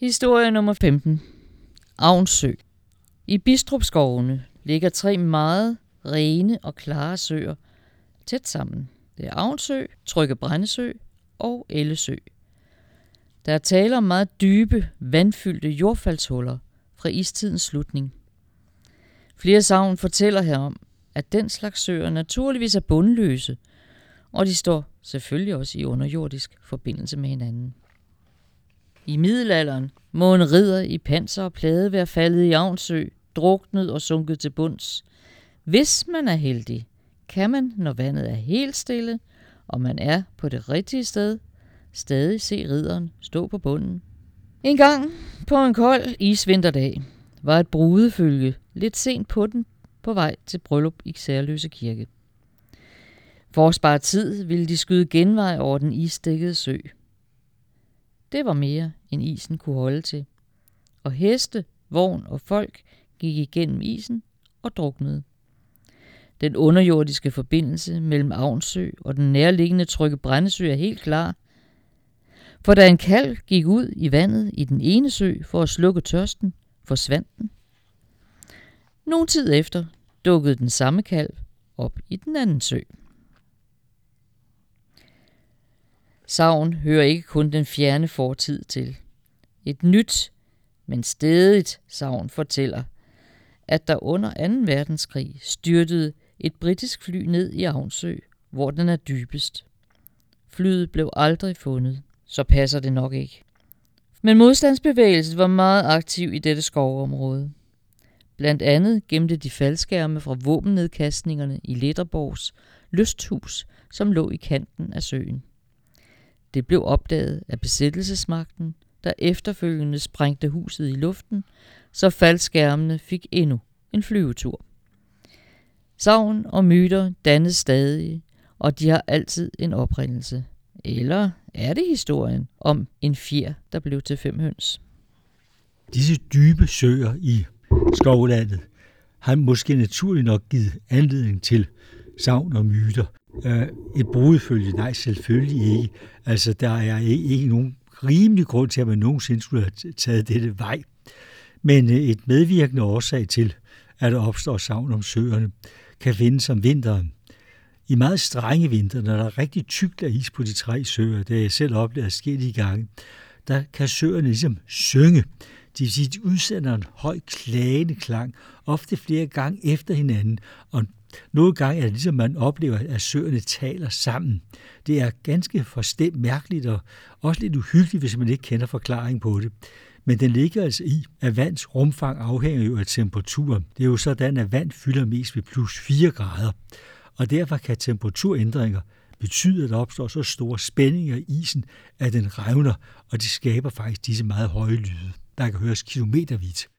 Historie nummer 15. Avnsø. I Bistrupskovene ligger tre meget rene og klare søer tæt sammen. Det er Avnsø, Trygge Brændesø og Ellesø. Der er tale om meget dybe, vandfyldte jordfaldshuller fra istidens slutning. Flere savn fortæller herom, at den slags søer naturligvis er bundløse, og de står selvfølgelig også i underjordisk forbindelse med hinanden. I middelalderen må en ridder i panser og plade være faldet i Avnsø, druknet og sunket til bunds. Hvis man er heldig, kan man, når vandet er helt stille, og man er på det rigtige sted, stadig se ridderen stå på bunden. En gang på en kold isvinterdag var et brudefølge lidt sent på den på vej til bryllup i Særløse Kirke. For at spare tid ville de skyde genvej over den isdækkede sø. Det var mere, end isen kunne holde til. Og heste, vogn og folk gik igennem isen og druknede. Den underjordiske forbindelse mellem Avnsø og den nærliggende Trygge Brændesø er helt klar. For da en kalv gik ud i vandet i den ene sø for at slukke tørsten, forsvandt den. Nogen tid efter dukkede den samme kalv op i den anden sø. Savn hører ikke kun den fjerne fortid til. Et nyt, men stedigt savn fortæller, at der under 2. verdenskrig styrtede et britisk fly ned i Avnsø, hvor den er dybest. Flyet blev aldrig fundet, så passer det nok ikke. Men modstandsbevægelsen var meget aktiv i dette skovområde. Blandt andet gemte de faldskærme fra våbennedkastningerne i Letterborgs lysthus, som lå i kanten af søen. Det blev opdaget af besættelsesmagten, der efterfølgende sprængte huset i luften, så faldskærmene fik endnu en flyvetur. Savn og myter dannes stadig, og de har altid en oprindelse. Eller er det historien om en fjer, der blev til fem høns? Disse dybe søer i skovlandet har måske naturligt nok givet anledning til savn og myter. Øh, et brudfølge? Nej, selvfølgelig ikke. Altså, der er ikke nogen rimelig grund til, at man nogensinde skulle have taget dette vej. Men øh, et medvirkende årsag til, at der opstår savn om søerne, kan findes om vinteren. I meget strenge vinter, når der er rigtig tykt af is på de tre søer, det jeg selv oplevet forskellige gange, der kan søerne ligesom synge. Det vil sige, de udsender en høj klagende klang, ofte flere gange efter hinanden, og nogle gange er det ligesom, man oplever, at søerne taler sammen. Det er ganske forstemt mærkeligt og også lidt uhyggeligt, hvis man ikke kender forklaring på det. Men den ligger altså i, at vands rumfang afhænger jo af temperaturen. Det er jo sådan, at vand fylder mest ved plus 4 grader. Og derfor kan temperaturændringer betyde, at der opstår så store spændinger i isen, at den revner, og det skaber faktisk disse meget høje lyde, der kan høres kilometervidt.